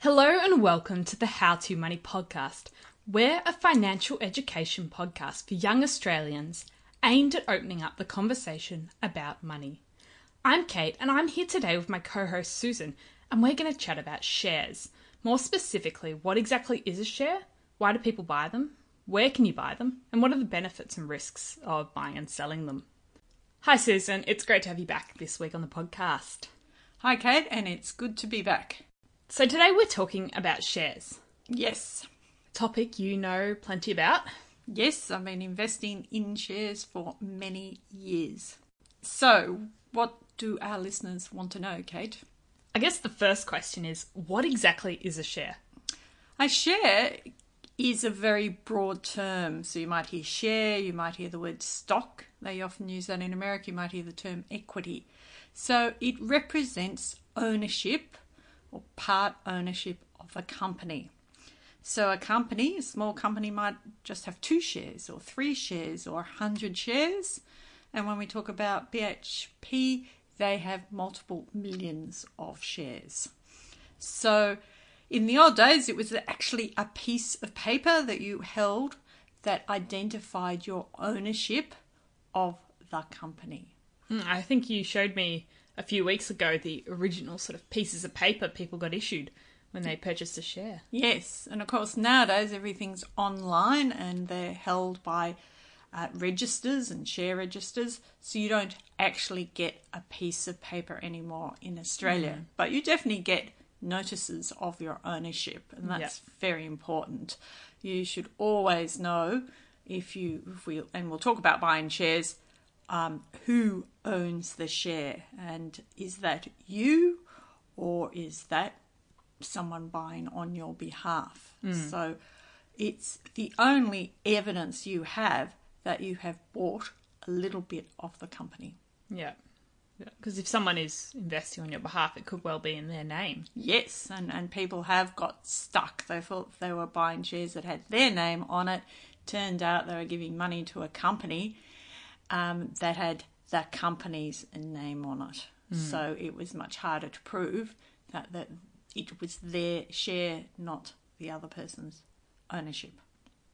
Hello and welcome to the How to Money podcast. We're a financial education podcast for young Australians aimed at opening up the conversation about money. I'm Kate and I'm here today with my co host Susan, and we're going to chat about shares. More specifically, what exactly is a share? Why do people buy them? Where can you buy them? And what are the benefits and risks of buying and selling them? Hi, Susan. It's great to have you back this week on the podcast. Hi, Kate, and it's good to be back. So, today we're talking about shares. Yes. Topic you know plenty about. Yes, I've been investing in shares for many years. So, what do our listeners want to know, Kate? I guess the first question is what exactly is a share? A share is a very broad term. So, you might hear share, you might hear the word stock. They often use that in America. You might hear the term equity. So, it represents ownership or part ownership of a company. So a company, a small company, might just have two shares or three shares or a hundred shares. And when we talk about BHP, they have multiple millions of shares. So in the old days, it was actually a piece of paper that you held that identified your ownership of the company. Hmm, I think you showed me a few weeks ago the original sort of pieces of paper people got issued when they purchased a share. Yes, and of course nowadays everything's online and they're held by uh, registers and share registers, so you don't actually get a piece of paper anymore in Australia, mm. but you definitely get notices of your ownership, and that's yep. very important. You should always know if you, if we, and we'll talk about buying shares um, who owns the share and is that you or is that someone buying on your behalf? Mm. So it's the only evidence you have that you have bought a little bit of the company. Yeah. Because if someone is investing on your behalf, it could well be in their name. Yes, and, and people have got stuck. They thought they were buying shares that had their name on it. Turned out they were giving money to a company um, that had the company's name on it. Mm. So it was much harder to prove that, that it was their share, not the other person's ownership.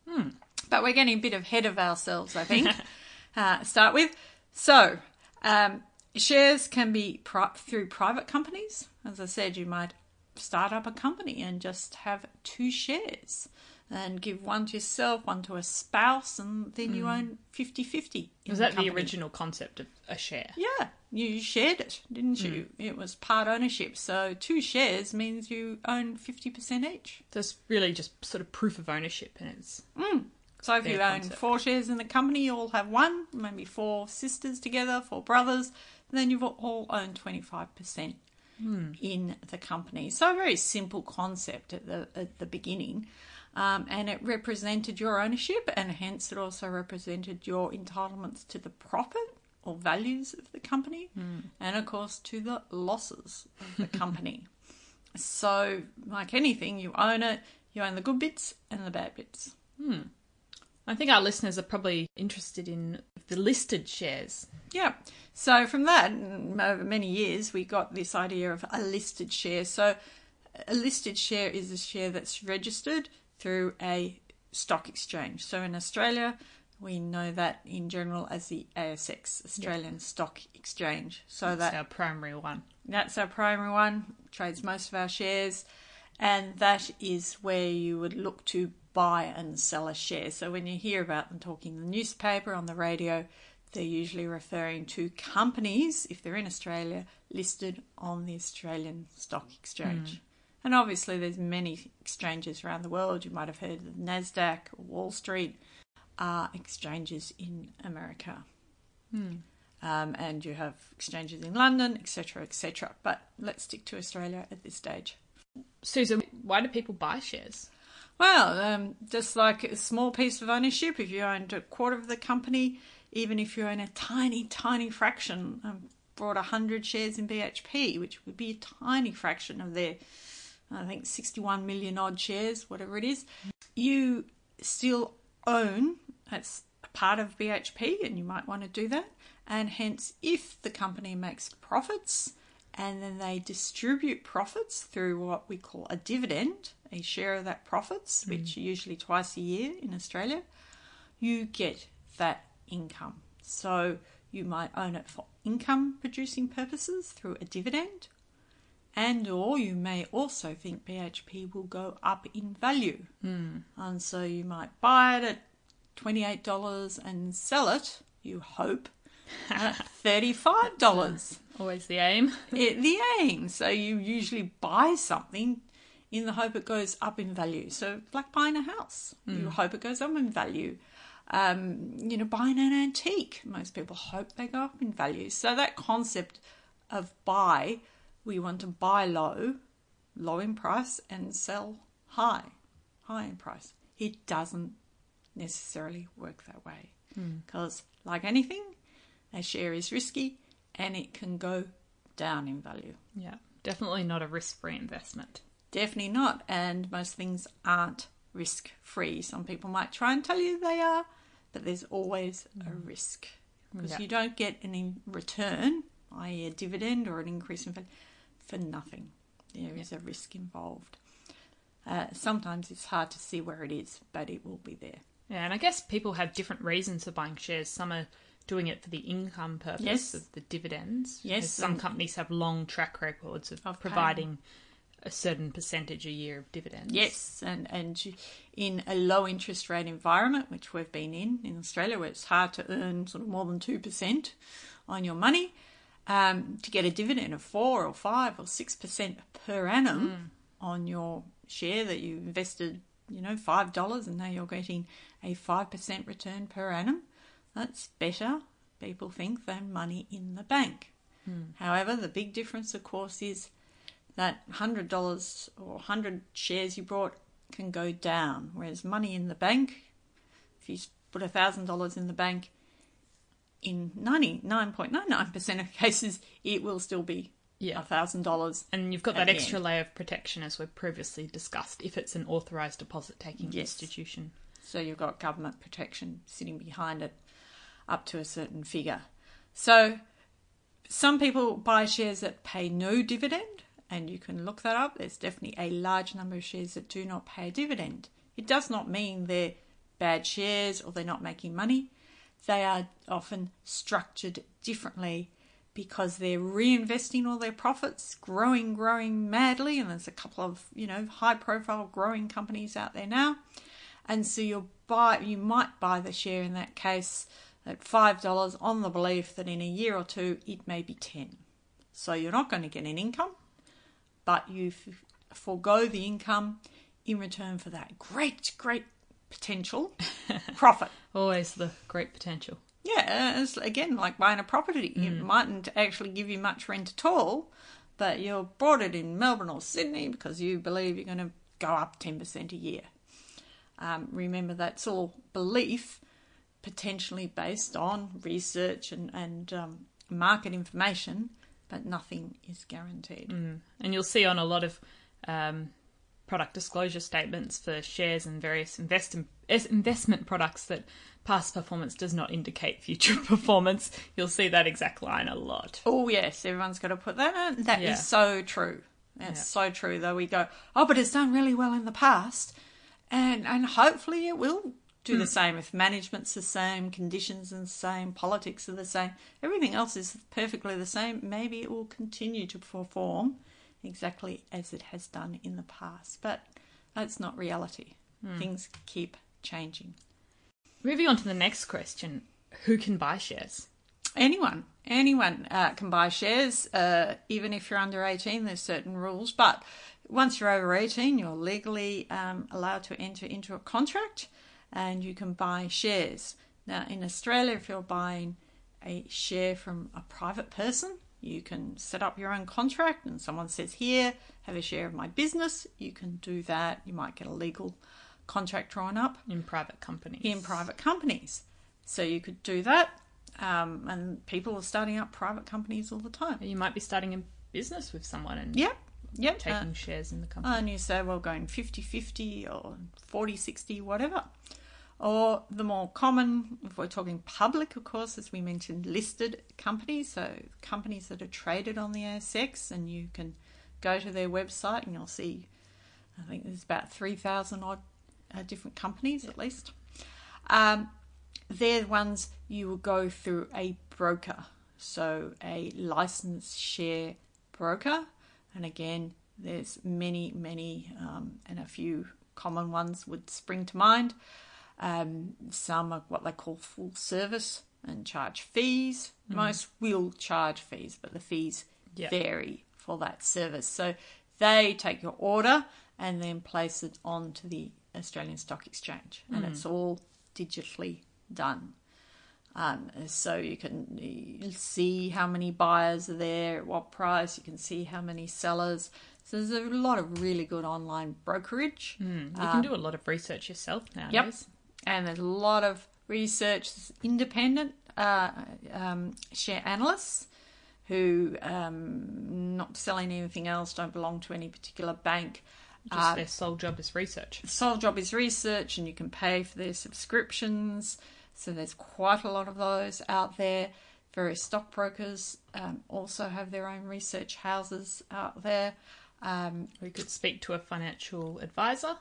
Mm. But we're getting a bit ahead of ourselves, I think. uh, start with. So, um, shares can be pri- through private companies. As I said, you might start up a company and just have two shares and give one to yourself, one to a spouse, and then you mm. own 50 50. Was that the, the, original concept of a share? Yeah, you shared it, didn't you? Mm. It was part ownership. So two shares means you own 50% each. So it's really just sort of proof of ownership, and it's. Mm. So if you concept. own four shares in the company, you all have one, maybe four sisters together, four brothers, then you've all owned 25% mm. in the company. So a very simple concept at the, at the beginning um, and it represented your ownership, and hence it also represented your entitlements to the profit or values of the company, mm. and of course to the losses of the company. so, like anything, you own it, you own the good bits and the bad bits. Hmm. I think our listeners are probably interested in the listed shares. Yeah. So from that, over many years, we got this idea of a listed share. So a listed share is a share that's registered through a stock exchange. So in Australia, we know that in general as the ASX, Australian Stock Exchange. So that's that our primary one. That's our primary one. Trades most of our shares, and that is where you would look to buy and sell a share. So when you hear about them talking in the newspaper, on the radio, they're usually referring to companies, if they're in Australia, listed on the Australian Stock Exchange. Mm. And obviously, there's many exchanges around the world. You might have heard of Nasdaq or Wall Street are exchanges in America, um, and you have exchanges in London, etc., etc. But let's stick to Australia at this stage. Susan, why do people buy shares? Well, um, just like a small piece of ownership, if you owned a quarter of the company, even if you own a tiny, tiny fraction, um, bought 100 shares in BHP, which would be a tiny fraction of their, I think, 61 million odd shares, whatever it is, you still own, that's a part of BHP, and you might want to do that. And hence, if the company makes profits, and then they distribute profits through what we call a dividend, a share of that profits, mm. which usually twice a year in Australia, you get that income. So you might own it for income producing purposes through a dividend, and or you may also think BHP will go up in value. And so you might buy it at $28 and sell it, you hope, at $35 Always the aim. it, the aim. So you usually buy something in the hope it goes up in value. So like buying a house, you hope it goes up in value. Um, you know, buying an antique, most people hope they go up in value. So that concept of buy, we want to buy low, low in price, and sell high, high in price. It doesn't necessarily work that way hmm. because, like anything, a share is risky and it can go down in value. Yeah, definitely not a risk-free investment. Definitely not. And most things aren't risk free. Some people might try and tell you they are, but there's always a hmm. risk because Yeah. you don't get any return, i.e., a dividend or an increase in value, for nothing. There is a risk involved. Uh, sometimes it's hard to see where it is, but it will be there. Yeah, and I guess people have different reasons for buying shares. Some are doing it for the income purpose Yes. of the dividends. Yes, Some companies have long track records of, Of paying. providing a certain percentage a year of dividends. Yes, and and in a low interest rate environment, which we've been in in Australia, where it's hard to earn sort of more than two percent on your money, um, to get a dividend of four or five or six percent per annum on your share that you invested, you know, five dollars, and now you're getting a five percent return per annum. That's better, people think, than money in the bank. However, the big difference, of course, is that hundred dollars or hundred shares you bought can go down, whereas money in the bank, if you put a thousand dollars in the bank, in ninety nine point nine nine percent of cases, it will still be Yeah. thousand dollars. And you've got that extra end. layer of protection, as we've previously discussed, if it's an authorised deposit taking Yes. institution. So you've got government protection sitting behind it up to a certain figure. So some people buy shares that pay no dividend, and you can look that up. There's definitely a large number of shares that do not pay a dividend. It does not mean they're bad shares or they're not making money. They are often structured differently because they're reinvesting all their profits, growing, growing madly, and there's a couple of you know high profile growing companies out there now. And so you'll buy you might buy the share in that case at five dollars on the belief that in a year or two it may be ten. So you're not going to get an income, but you forego the income in return for that great, great potential profit. Always the great potential. Yeah, it's again like buying a property. It mightn't actually give you much rent at all, but you bought it in Melbourne or Sydney because you believe you're going to go up 10% a year. Um, remember, that's all belief, potentially based on research and, and um, market information, but nothing is guaranteed. And you'll see on a lot of um, product disclosure statements for shares and various invest- investment products that past performance does not indicate future performance. You'll see that exact line a lot. Oh yes, everyone's got to put that in. That is Yeah. so true. That's Yeah. so true. Though we go, oh, but it's done really well in the past, and and hopefully it will do the hmm. same if management's the same, conditions are the same, politics are the same, everything else is perfectly the same. Maybe it will continue to perform exactly as it has done in the past. But that's not reality. Things keep changing. Moving on to the next question who can buy shares? Anyone, anyone uh, can buy shares, uh, even if you're under 18. There's certain rules, but once you're over 18, you're legally um, allowed to enter into a contract, and you can buy shares. Now, in Australia, if you're buying a share from a private person, you can set up your own contract, and someone says, "Here, have a share of my business." You can do that. You might get a legal contract drawn up In private companies. in private companies. So you could do that. Um, and people are starting up private companies all the time. You might be starting a business with someone and Yep. Yep. taking Uh, shares in the company. and you say, well, going 50 50 or 40 60, whatever. Or the more common, if we're talking public, of course, as we mentioned, listed companies. So companies that are traded on the ASX, and you can go to their website and you'll see, I think there's about 3,000 odd uh, different companies at least. Um, they're the ones you will go through a broker, so a licensed share broker. And again, there's many, many, um, and a few common ones would spring to mind. Um, some are what they call full service and charge fees. Most will charge fees, but the fees Yeah. vary for that service. So they take your order and then place it onto the Australian Stock Exchange, and it's all digitally done. Um, so you can see how many buyers are there, at what price. You can see how many sellers. So there's a lot of really good online brokerage. you can do a lot of research yourself nowadays. Yep. And there's a lot of research, independent uh, um, share analysts who um, not selling anything else, don't belong to any particular bank. Just Uh, their sole job is research. sole job is research, and you can pay for their subscriptions. So there's quite a lot of those out there. Various stockbrokers um, also have their own research houses out there. Um, We could speak to a financial advisor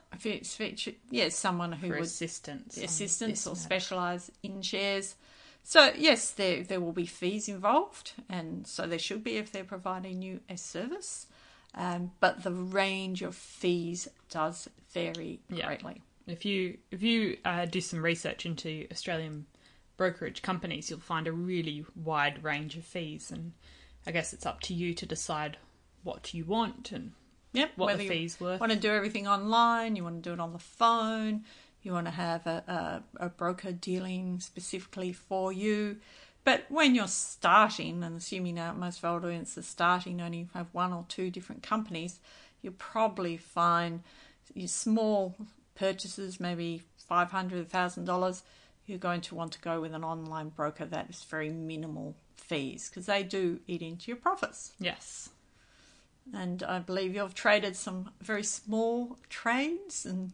yeah, someone who for would assistance. assistance or specialise in shares. So yes, there there will be fees involved, and so there should be if they're providing you a service. Um, but the range of fees does vary Yeah. greatly. If you if you uh, do some research into Australian brokerage companies, you'll find a really wide range of fees, and I guess it's up to you to decide what do you want and Yep. what whether the fees were. Want to do everything online? You want to do it on the phone? You want to have a, a, a broker dealing specifically for you? But when you're starting, and assuming that most of our audience are starting, only have one or two different companies, you'll probably find your small purchases, maybe five hundred thousand dollars. You're going to want to go with an online broker that is very minimal fees because they do eat into your profits Yes. And I believe you've traded some very small trades and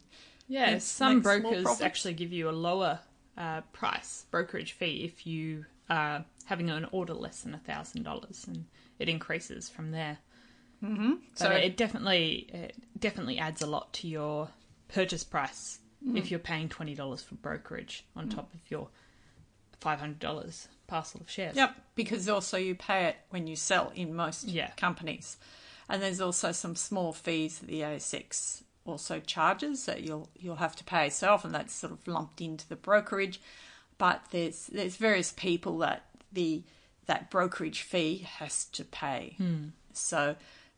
Yeah, Yes, some brokers actually give you a lower uh, price brokerage fee if you are having an order less than a thousand dollars, and it increases from there. Mm-hmm. So it definitely it definitely adds a lot to your purchase price Mm. if you're paying twenty dollars for brokerage on top of your five hundred dollars parcel of shares. yep because also you pay it when you sell in most Yeah. companies and there's also some small fees that the ASX also charges that you'll you'll have to pay. So often that's sort of lumped into the brokerage but there's there's various people that the that brokerage fee has to pay. Hmm. So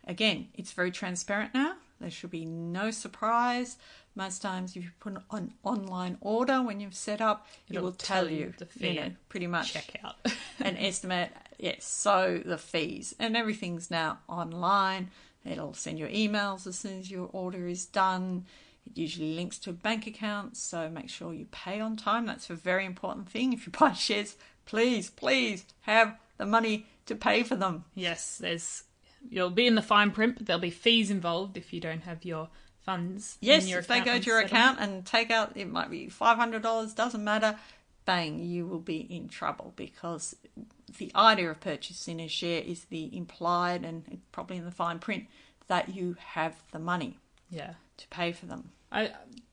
again it's very transparent now. There should be no surprise. Most times if you put an online order when you've set up it It'll tell, tell you the fee you know, pretty much Check out. an estimate. Yes, so the fees and everything's now online. It'll send you emails as soon as your order is done. It usually links to a bank account, so make sure you pay on time. That's a very important thing. If you buy shares, please, please have the money to pay for them. yes, there's you'll be in the fine print, but there'll be fees involved if you don't have your funds. Yes, in your if they go to your account and take out, it might be five hundred dollars. Doesn't matter. Bang, you will be in trouble because the idea of purchasing a share is the implied and probably in the fine print that you have the money Yeah. to pay for them. I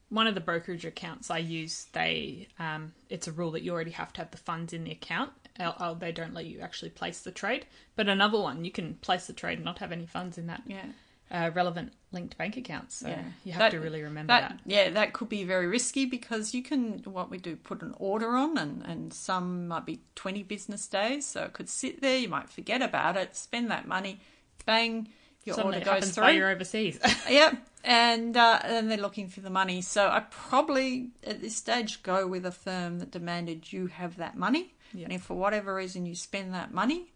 one of the brokerage accounts I use, they um, it's a rule that you already have to have the funds in the account. Or, or they don't let you actually place the trade. But another one, you can place the trade and not have any funds in that Yeah. Uh, relevant linked bank accounts. So Yeah. you have That- to really remember that. Yeah, that could be very risky because you can, what we do, put an order on, and, and some might be 20 business days. So it could sit there, you might forget about it, spend that money, bang, your Something order that goes through. while you're overseas. Yep, and uh, and they're looking for the money. So I probably at this stage go with a firm that demanded you have that money, and if for whatever reason you spend that money,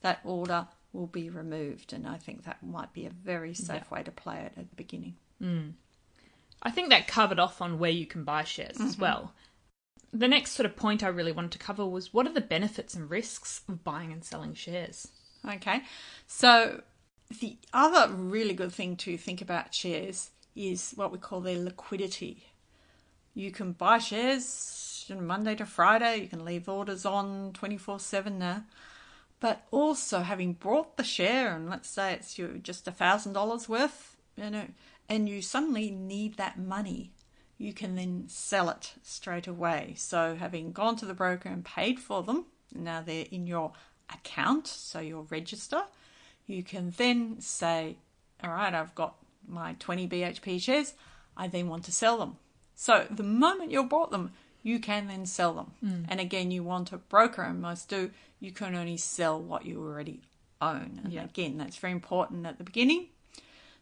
that order will be removed. And I think that might be a very safe way to play it at the beginning. I think that covered off on where you can buy shares Mm-hmm. as well. The next sort of point I really wanted to cover was what are the benefits and risks of buying and selling shares? Okay, so the other really good thing to think about shares is what we call their liquidity. You can buy shares Monday to Friday, you can leave orders on 24 7 now. But also, having bought the share, and let's say it's you just a thousand dollars worth, you know, and you suddenly need that money, you can then sell it straight away. So, having gone to the broker and paid for them, now they're in your account, so your register, you can then say, All right, I've got my 20 BHP shares, I then want to sell them. So, the moment you bought them, you can then sell them. Mm. And again, you want a broker, and most do, you can only sell what you already own. And Yeah. again, that's very important at the beginning.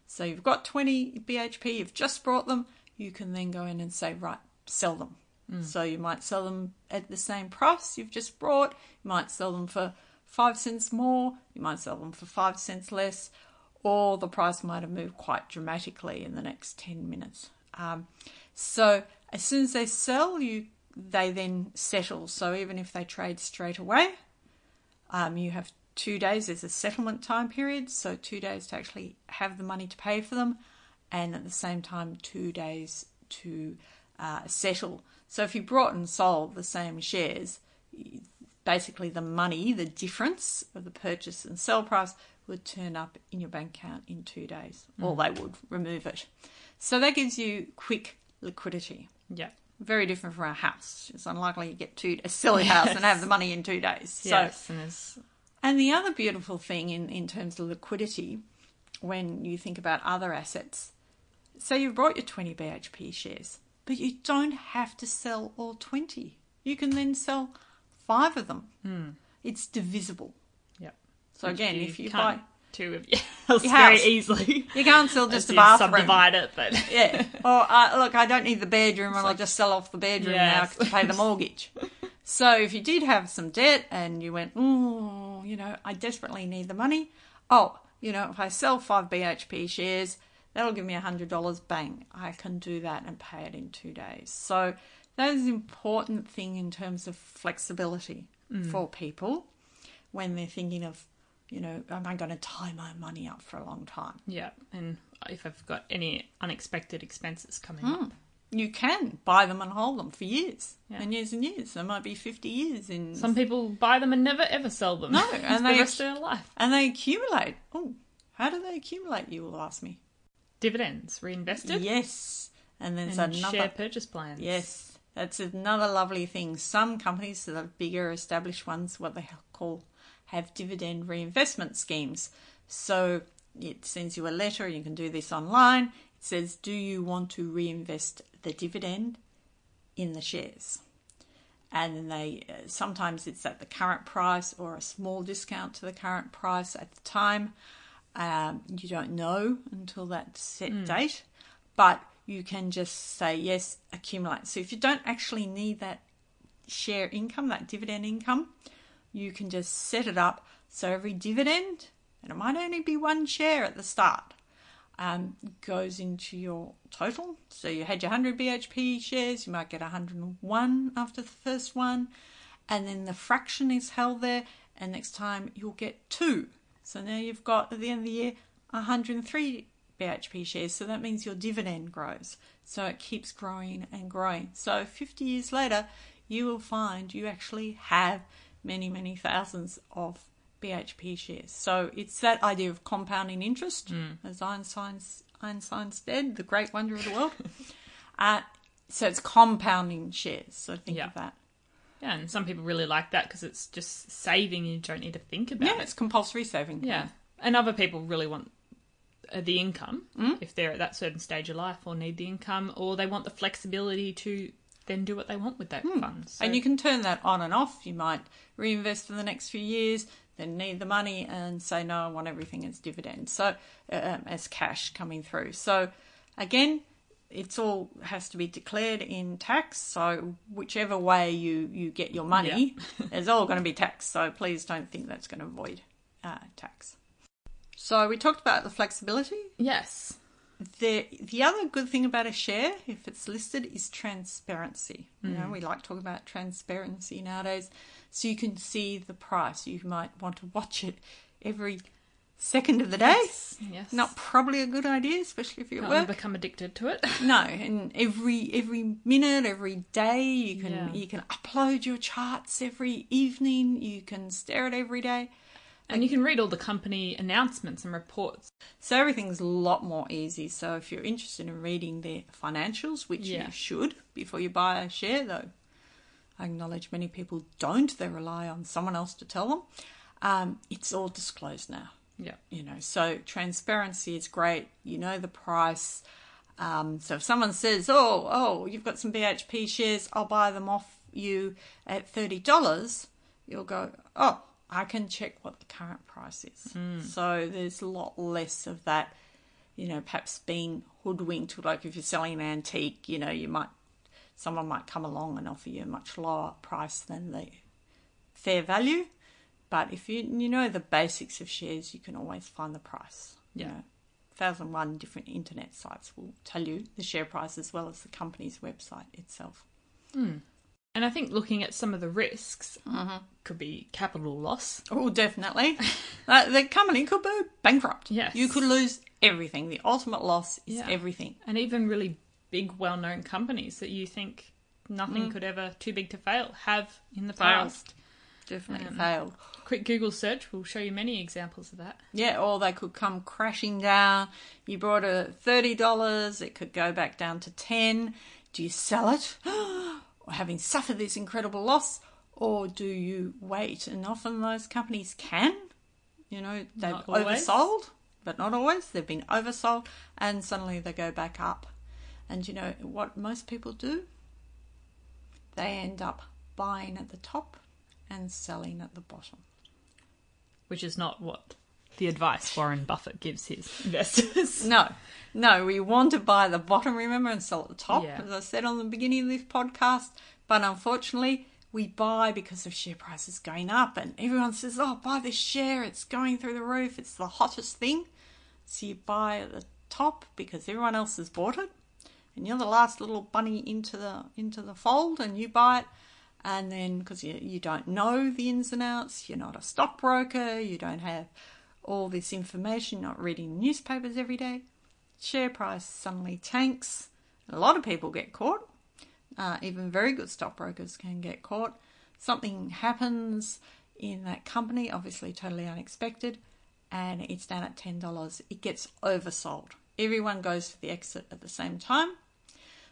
So you've got 20 BHP, you've just brought them, you can then go in and say, right, sell them. So you might sell them at the same price you've just brought, you might sell them for five cents more, you might sell them for five cents less, or the price might have moved quite dramatically in the next 10 minutes. Um, so as soon as they sell, you they then settle. So even if they trade straight away, um, you have two days. There's a settlement time period, so two days to actually have the money to pay for them, and at the same time, two days to uh, settle. So if you brought and sold the same shares, basically the money, the difference of the purchase and sell price, would turn up in your bank account in two days, or they would remove it. So that gives you quick liquidity Yeah. Very different from a house. It's unlikely you get to sell your house and have the money in two days. Yes. So, And there's and the other beautiful thing in, in terms of liquidity, when you think about other assets, say you've brought your 20 BHP shares, but you don't have to sell all 20. You can then sell five of them. Hmm. It's divisible. yeah. So again, if you buy, two of your house Your very house. easily. you can't sell just a You bathroom. Subdivide it, but Yeah. Or uh, look, I don't need the bedroom, and I'll just sell off the bedroom Yes. now to pay the mortgage. so if you did have some debt and you went, oh, you know, I desperately need the money. Oh, you know, if I sell five BHP shares, that'll give me a hundred dollars. Bang, I can do that and pay it in two days. So that is an important thing in terms of flexibility for people when they're thinking of, you know, am I going to tie my money up for a long time? yeah. And if I've got any unexpected expenses coming Hmm. up, you can buy them and hold them for years Yeah. and years and years. There might be 50 years in some people buy them and never ever sell them. No, and the they- rest of their life. and they accumulate. Oh, how do they accumulate? You will ask me. Dividends reinvested. Yes, and then And another. share purchase plans. Yes, that's another lovely thing. Some companies, the bigger established ones, what they call have dividend reinvestment schemes. So it sends you a letter. You can do this online. It says, "Do you want to reinvest the dividend in the shares?" And then they uh, sometimes it's at the current price or a small discount to the current price at the time. Um, you don't know until that set date, but you can just say yes, accumulate. So if you don't actually need that share income, that dividend income, you can just set it up so every dividend, and it might only be one share at the start, um, goes into your total. So you had your 100 BHP shares, you might get 101 after the first one, and then the fraction is held there, and next time you'll get two. So now you've got at the end of the year 103 BHP shares. So that means your dividend grows. So it keeps growing and growing. So 50 years later, you will find you actually have many, many thousands of BHP shares. So it's that idea of compounding interest, as Einstein's, Einstein said, the great wonder of the world. uh, so it's compounding shares. So think Yeah. of that. Yeah, and some people really like that because it's just saving. You don't need to think about Yeah, it. it's compulsory saving. Yeah, and other people really want uh, the income if they're at that certain stage of life or need the income, or they want the flexibility to then do what they want with that funds. So- And you can turn that on and off. You might reinvest for the next few years, then need the money and say, no, I want everything as dividends. So, uh, as cash coming through. So, again, it's all has to be declared in tax. So, whichever way you, you get your money, it's all going to be taxed. So, please don't think that's going to avoid uh, tax. So, we talked about the flexibility yes, the the other good thing about a share, if it's listed, is transparency. You Mm. know, we like to talk about transparency nowadays, so you can see the price. You might want to watch it every second of the day. yes. Not probably a good idea, especially if you're Can't become addicted to it. No, and every every minute, every day, you can Yeah. you can upload your charts every evening. You can stare at every day. And you can read all the company announcements and reports. So everything's a lot more easy. So if you're interested in reading their financials, which Yeah. you should before you buy a share, though I acknowledge many people don't, they rely on someone else to tell them. Um, it's all disclosed now. Yeah. You know, so transparency is great. You know the price. Um, so if someone says, "Oh, oh, you've got some BHP shares, I'll buy them off you at thirty dollars," you'll go, "Oh, I can check what the current price is." Hmm. So there's a lot less of that. You know, perhaps being hoodwinked. Like if you're selling an antique, you know, you might someone might come along and offer you a much lower price than the fair value. But if you you know the basics of shares, you can always find the price. Yeah. You know, thousand one different internet sites will tell you the share price as well as the company's website itself. Hmm. And I think looking at some of the risks Mm-hmm. could be capital loss. Oh, definitely. uh, the company could go bankrupt. Yes. You could lose everything. The ultimate loss is Yeah. everything. and even really big, well-known companies that you think nothing could ever too big to fail have in the Mm. Failed. past. Definitely Um, failed. Quick Google search will show you many examples of that. Yeah, or they could come crashing down. You bought thirty dollars, it could go back down to ten. Do you sell it? having suffered this incredible loss, or do you wait? And often those companies can. You know, they've Not always. oversold, but not always. They've been oversold and suddenly they go back up. And you know what most people do? They end up buying at the top and selling at the bottom. which is not what the advice Warren Buffett gives his investors. No, no, we want to buy the bottom, remember, and sell at the top, Yeah. as I said on the beginning of this podcast. But unfortunately, we buy because of share prices going up, and everyone says, "Oh, buy this share; it's going through the roof; it's the hottest thing." So you buy at the top because everyone else has bought it, and you're the last little bunny into the into the fold, and you buy it. And then, because you, you don't know the ins and outs, you're not a stockbroker, you don't have all this information, not reading newspapers every day, share price suddenly tanks. A lot of people get caught. Uh, even very good stockbrokers can get caught. Something happens in that company, obviously totally unexpected, and it's down at $10. It gets oversold. Everyone goes for the exit at the same time.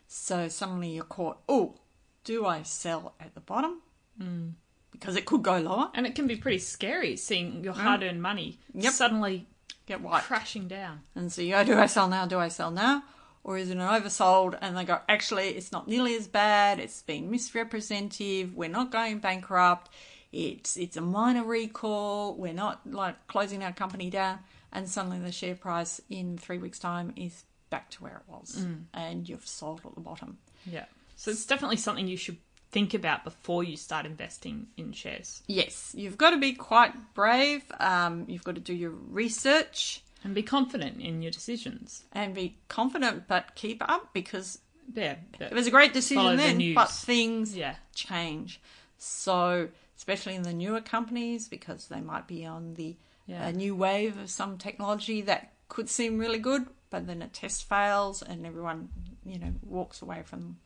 So suddenly you're caught. Oh, do I sell at the bottom? Mm. Because it could go lower. and it can be pretty scary seeing your mm. hard-earned money Yep. suddenly Get wiped. crashing down. And so you go, do I sell now? Do I sell now? Or is it an oversold? And they go, actually, it's not nearly as bad. It's been misrepresentative. We're not going bankrupt. It's it's a minor recall. We're not like closing our company down. And suddenly the share price in three weeks' time is back to where it was, mm. and you've sold at the bottom. Yeah. So it's definitely something you should think about before you start investing in shares Yes, you've got to be quite brave. Um, you've got to do your research and be confident in your decisions. and be confident, but keep up because Yeah. It was a great decision then, news. but things Yeah. change. So, especially in the newer companies, because they might be on the Yeah. a new wave of some technology that could seem really good, but then a test fails and everyone, you know, walks away from them.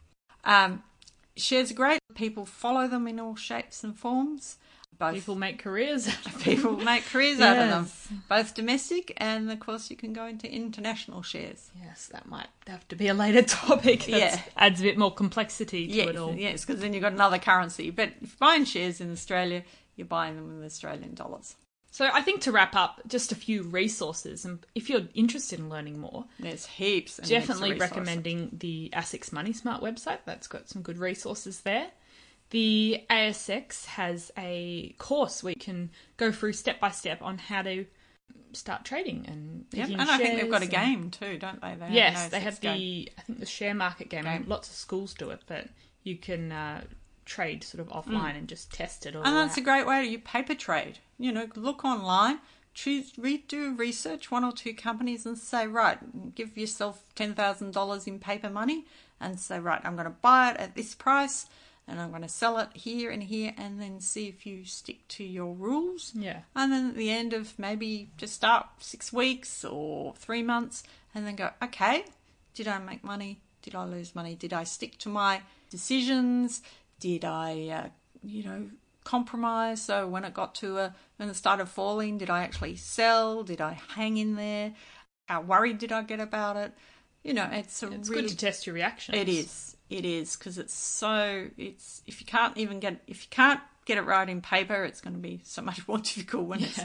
Um, shares are great. People follow them in all shapes and forms. Both People make careers out of people make careers out of them, both domestic and, of course, you can go into international shares. Yes, that might have to be a later topic. That Yeah. adds a bit more complexity to Yes, it all. yes, because then you've got another currency. But if you're buying shares in Australia, you're buying them in Australian dollars. So I think to wrap up, just a few resources, and if you're interested in learning more, There's heaps. And definitely heaps recommending the ASIC's Money Smart website. That's got some good resources there. The ASX has a course where you can go through step by step on how to start trading and Yep, and I think they've got a and- game too, don't they? they Yes, an they have game. the I think the share market game. Game. Lots of schools do it, but you can uh, trade sort of offline and just test it all Mm. And that's out. a great way to you paper trade. You know, look online, choose, redo research one or two companies, and say, right, give yourself ten thousand dollars in paper money, and say, right, I'm going to buy it at this price, and I'm going to sell it here and here, and then see if you stick to your rules. Yeah. And then at the end of maybe just start six weeks or three months, and then go, okay, did I make money? Did I lose money? Did I stick to my decisions? Did I, uh, you know, compromise? So when it got to a, when it started falling, did I actually sell? Did I hang in there? How worried did I get about it? You know, it's a It's really good to test your reaction. it is. It is because it's so. It's if you can't even get if you can't get it right in paper, it's going to be so much more difficult when it's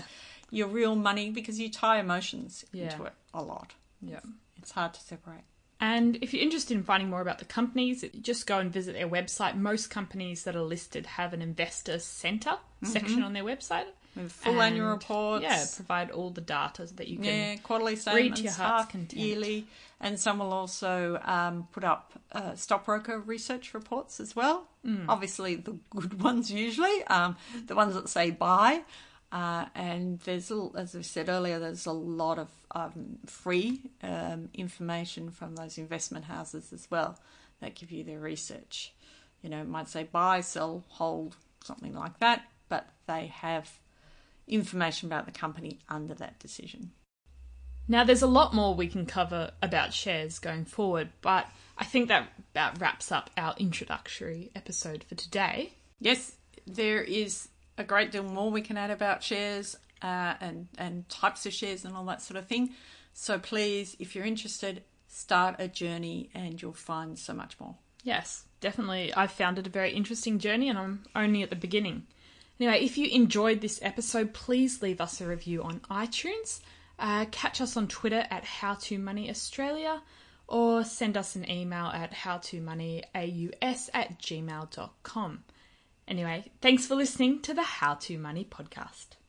your real money because you tie emotions Yeah. into it a lot. Yeah. It's hard to separate. And if you're interested in finding more about the companies, just go and visit their website. Most companies that are listed have an investor center section on their website. With full annual reports. Yeah, provide all the data that you can. Yeah, quarterly read statements, to your heart's half yearly, and some will also um, put up uh, stockbroker research reports as well. Hmm. Obviously, the good ones usually, um, the ones that say buy. Uh, and there's, a, as I said earlier, there's a lot of um, free um, information from those investment houses as well that give you their research. You know, it might say buy, sell, hold, something like that, but they have information about the company under that decision. Now, there's a lot more we can cover about shares going forward, but I think that about wraps up our introductory episode for today. Yes, there is a great deal more we can add about shares uh, and and types of shares and all that sort of thing. So please, if you're interested, start a journey and you'll find so much more. Yes, definitely. I've found it a very interesting journey and I'm only at the beginning. Anyway, if you enjoyed this episode, please leave us a review on iTunes. Uh, catch us on Twitter at HowToMoneyAustralia or send us an email at howtomoneyaus at gmail.com. Anyway, thanks for listening to the How to Money podcast.